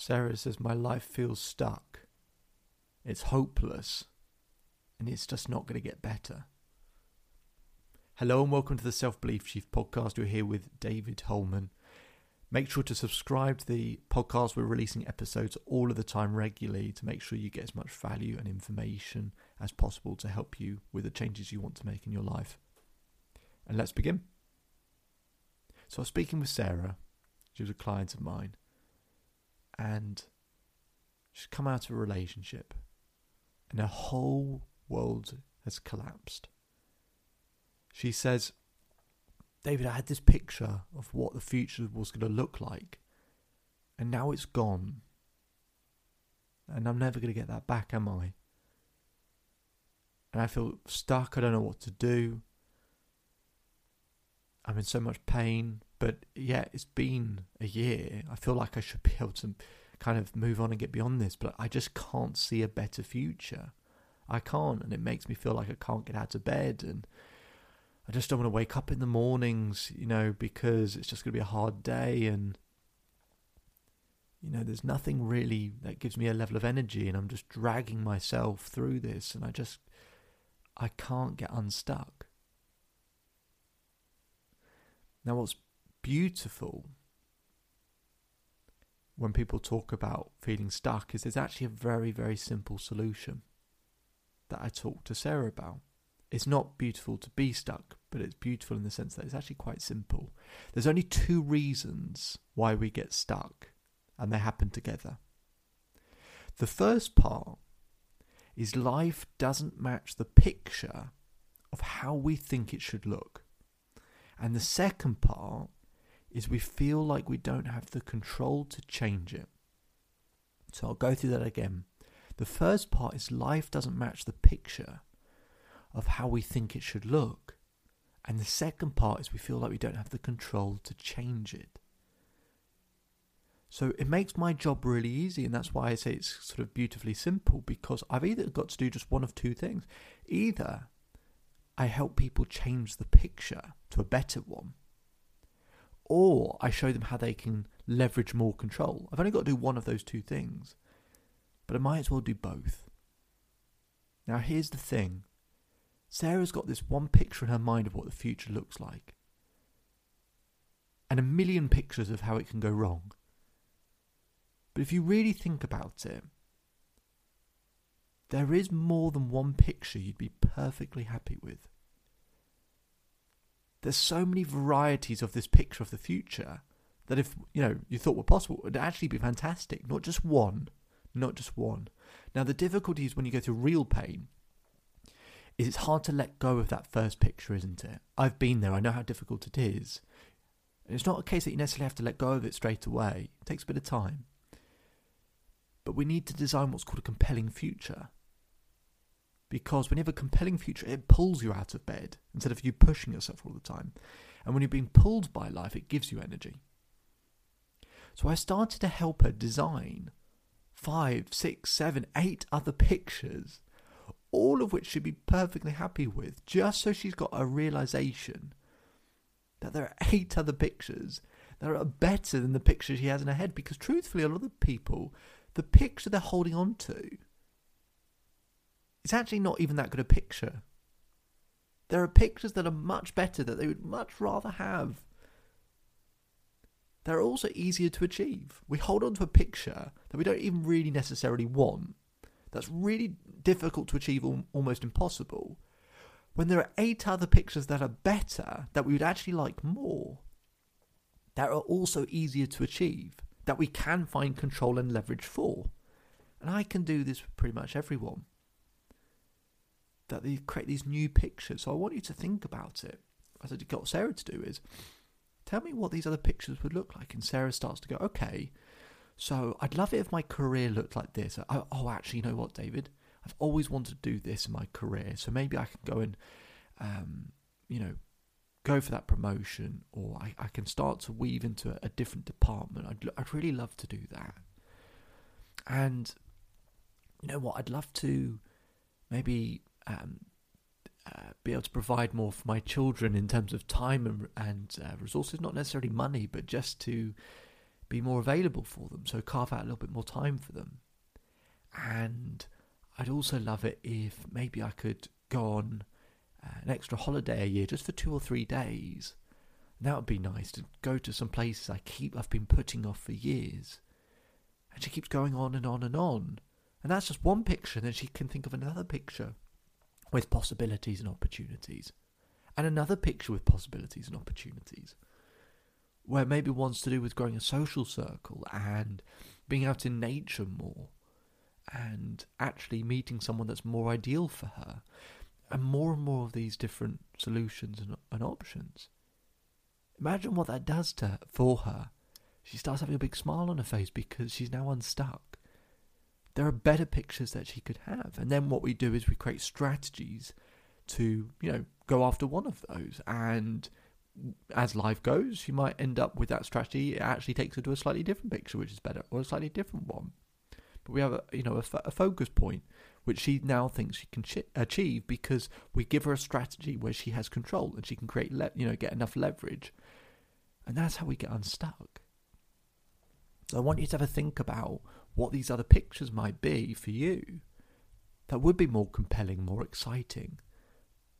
Sarah says, my life feels stuck. It's hopeless. And it's just not going to get better. Hello and welcome to the Self Belief Chief podcast. We're here with David Hulman. Make sure to subscribe to the podcast. We're releasing episodes all of the time regularly to make sure you get as much value and information as possible to help you with the changes you want to make in your life. And let's begin. So I was speaking with Sarah. She was a client of mine. And she's come out of a relationship. And her whole world has collapsed. She says, David, I had this picture of what the future was going to look like, and now it's gone. And I'm never going to get that back, am I? And I feel stuck. I don't know what to do. I'm in so much pain, but yeah, it's been a year. I feel like I should be able to kind of move on and get beyond this, but I just can't see a better future. I can't, and it makes me feel like I can't get out of bed and I just don't want to wake up in the mornings, you know, because it's just going to be a hard day and you know, there's nothing really that gives me a level of energy and I'm just dragging myself through this and I just I can't get unstuck. Now what's beautiful when people talk about feeling stuck is there's actually a very very simple solution that I talked to Sarah about. It's not beautiful to be stuck, but it's beautiful in the sense that it's actually quite simple. There's only two reasons why we get stuck, and they happen together. The first part is life doesn't match the picture of how we think it should look. And the second part is we feel like we don't have the control to change it. So I'll go through that again. The first part is life doesn't match the picture of how we think it should look. And the second part is we feel like we don't have the control to change it. So it makes my job really easy, and that's why I say it's sort of beautifully simple because I've either got to do just one of two things. Either I help people change the picture to a better one, or I show them how they can leverage more control. I've only got to do one of those two things, but I might as well do both. Now, here's the thing Sarah's got this one picture in her mind of what the future looks like, and a million pictures of how it can go wrong. But if you really think about it, there is more than one picture you'd be perfectly happy with. There's so many varieties of this picture of the future that if you know you thought were possible, it would actually be fantastic. Not just one, not just one. Now the difficulty is when you go through real pain, is it's hard to let go of that first picture, isn't it? I've been there, I know how difficult it is. And it's not a case that you necessarily have to let go of it straight away, it takes a bit of time. But we need to design what's called a compelling future. Because when you have a compelling future, it pulls you out of bed instead of you pushing yourself all the time. And when you're being pulled by life, it gives you energy. So I started to help her design five, six, seven, eight other pictures all of which she'd be perfectly happy with, just so she's got a realization that there are eight other pictures that are better than the picture she has in her head. Because truthfully, a lot of people, the picture they're holding on to, is actually not even that good a picture. There are pictures that are much better that they would much rather have. They're also easier to achieve. We hold on to a picture that we don't even really necessarily want that's really difficult to achieve, almost impossible, when there are eight other pictures that are better, that we would actually like more, that are also easier to achieve, that we can find control and leverage for. And I can do this with pretty much everyone. That they create these new pictures. So I want you to think about it. As I got Sarah to do is tell me what these other pictures would look like. And Sarah starts to go, okay, So I'd love it if my career looked like this. I, oh, actually, you know what, David? I've always wanted to do this in my career. So maybe I can go and, um, you know, go for that promotion or I, I can start to weave into a, a different department. I'd, I'd really love to do that. And you know what? I'd love to maybe um, uh, be able to provide more for my children in terms of time and, and uh, resources, not necessarily money, but just to be more available for them. So carve out a little bit more time for them. And I'd also love it if maybe I could go on uh, an extra holiday a year just for two or three days. that would be nice to go to some places I keep I've been putting off for years. And she keeps going on and on and on. And that's just one picture, and then she can think of another picture with possibilities and opportunities. And another picture with possibilities and opportunities where maybe one's to do with growing a social circle and being out in nature more and actually meeting someone that's more ideal for her. And more and more of these different solutions and, and options. Imagine what that does to for her. She starts having a big smile on her face because she's now unstuck there are better pictures that she could have and then what we do is we create strategies to you know go after one of those and as life goes, she might end up with that strategy. It actually takes her to a slightly different picture, which is better, or a slightly different one. But we have a you know a, a focus point which she now thinks she can ch- achieve because we give her a strategy where she has control and she can create le- you know get enough leverage, and that's how we get unstuck. I want you to have a think about what these other pictures might be for you that would be more compelling, more exciting.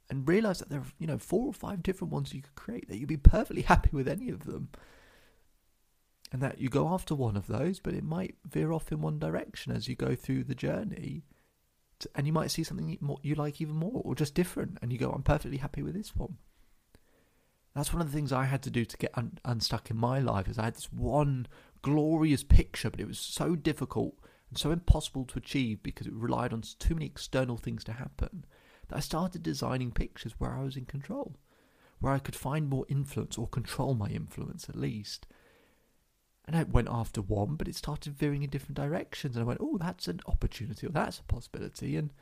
And realize that there are you know four or five different ones you could create that you'd be perfectly happy with any of them. And that you go after one of those but it might veer off in one direction as you go through the journey and you might see something you like even more or just different and you go i'm perfectly happy with this one. That's one of the things i had to do to get un- unstuck in my life is i had this one glorious picture but it was so difficult and so impossible to achieve because it relied on too many external things to happen that I started designing pictures where I was in control, where I could find more influence or control my influence at least. And I went after one, but it started veering in different directions. And I went, oh, that's an opportunity or that's a possibility. And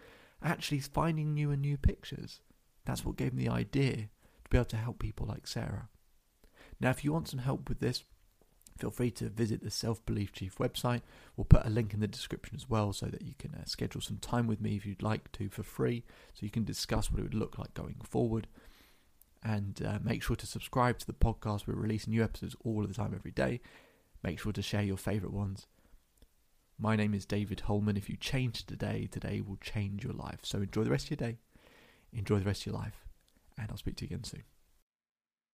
actually finding new and new pictures. That's what gave me the idea to be able to help people like Sarah. Now, if you want some help with this, feel free to visit the Self Belief Chief website. We'll put a link in the description as well so that you can uh, schedule some time with me if you'd like to for free so you can discuss what it would look like going forward. And uh, make sure to subscribe to the podcast. We're releasing new episodes all of the time, every day. Make sure to share your favourite ones. My name is David Hulman. If you change today, today will change your life. So enjoy the rest of your day, enjoy the rest of your life, and I'll speak to you again soon.